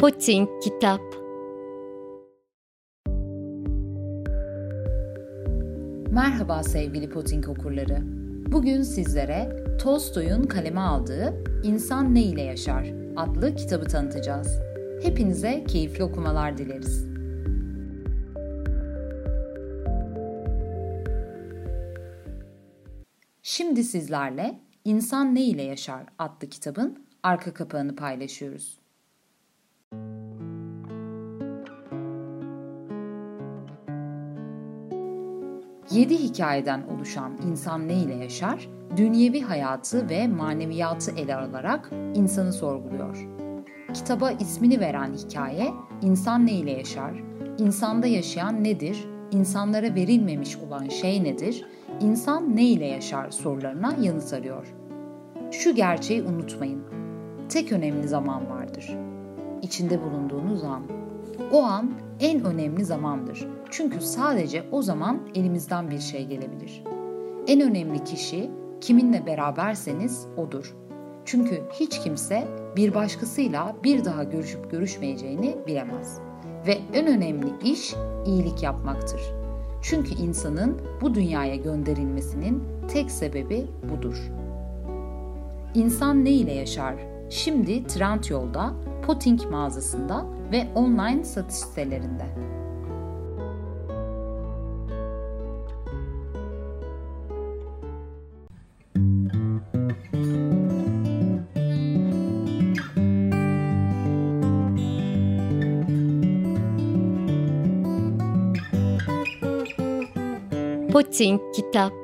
Poting Kitap Merhaba sevgili Poting okurları. Bugün sizlere Tolstoy'un kaleme aldığı İnsan Ne ile Yaşar adlı kitabı tanıtacağız. Hepinize keyifli okumalar dileriz. Şimdi sizlerle İnsan Ne ile Yaşar adlı kitabın arka kapağını paylaşıyoruz. Yedi hikayeden oluşan insan ne ile yaşar, dünyevi hayatı ve maneviyatı ele alarak insanı sorguluyor. Kitaba ismini veren hikaye, insan ne ile yaşar, insanda yaşayan nedir, insanlara verilmemiş olan şey nedir, insan ne ile yaşar sorularına yanıt arıyor. Şu gerçeği unutmayın, tek önemli zaman vardır. İçinde bulunduğunuz an. O an en önemli zamandır. Çünkü sadece o zaman elimizden bir şey gelebilir. En önemli kişi kiminle beraberseniz odur. Çünkü hiç kimse bir başkasıyla bir daha görüşüp görüşmeyeceğini bilemez. Ve en önemli iş iyilik yapmaktır. Çünkü insanın bu dünyaya gönderilmesinin tek sebebi budur. İnsan ne ile yaşar? Şimdi Trendyol'da, Potting mağazasında ve online satış sitelerinde. Poting Kitap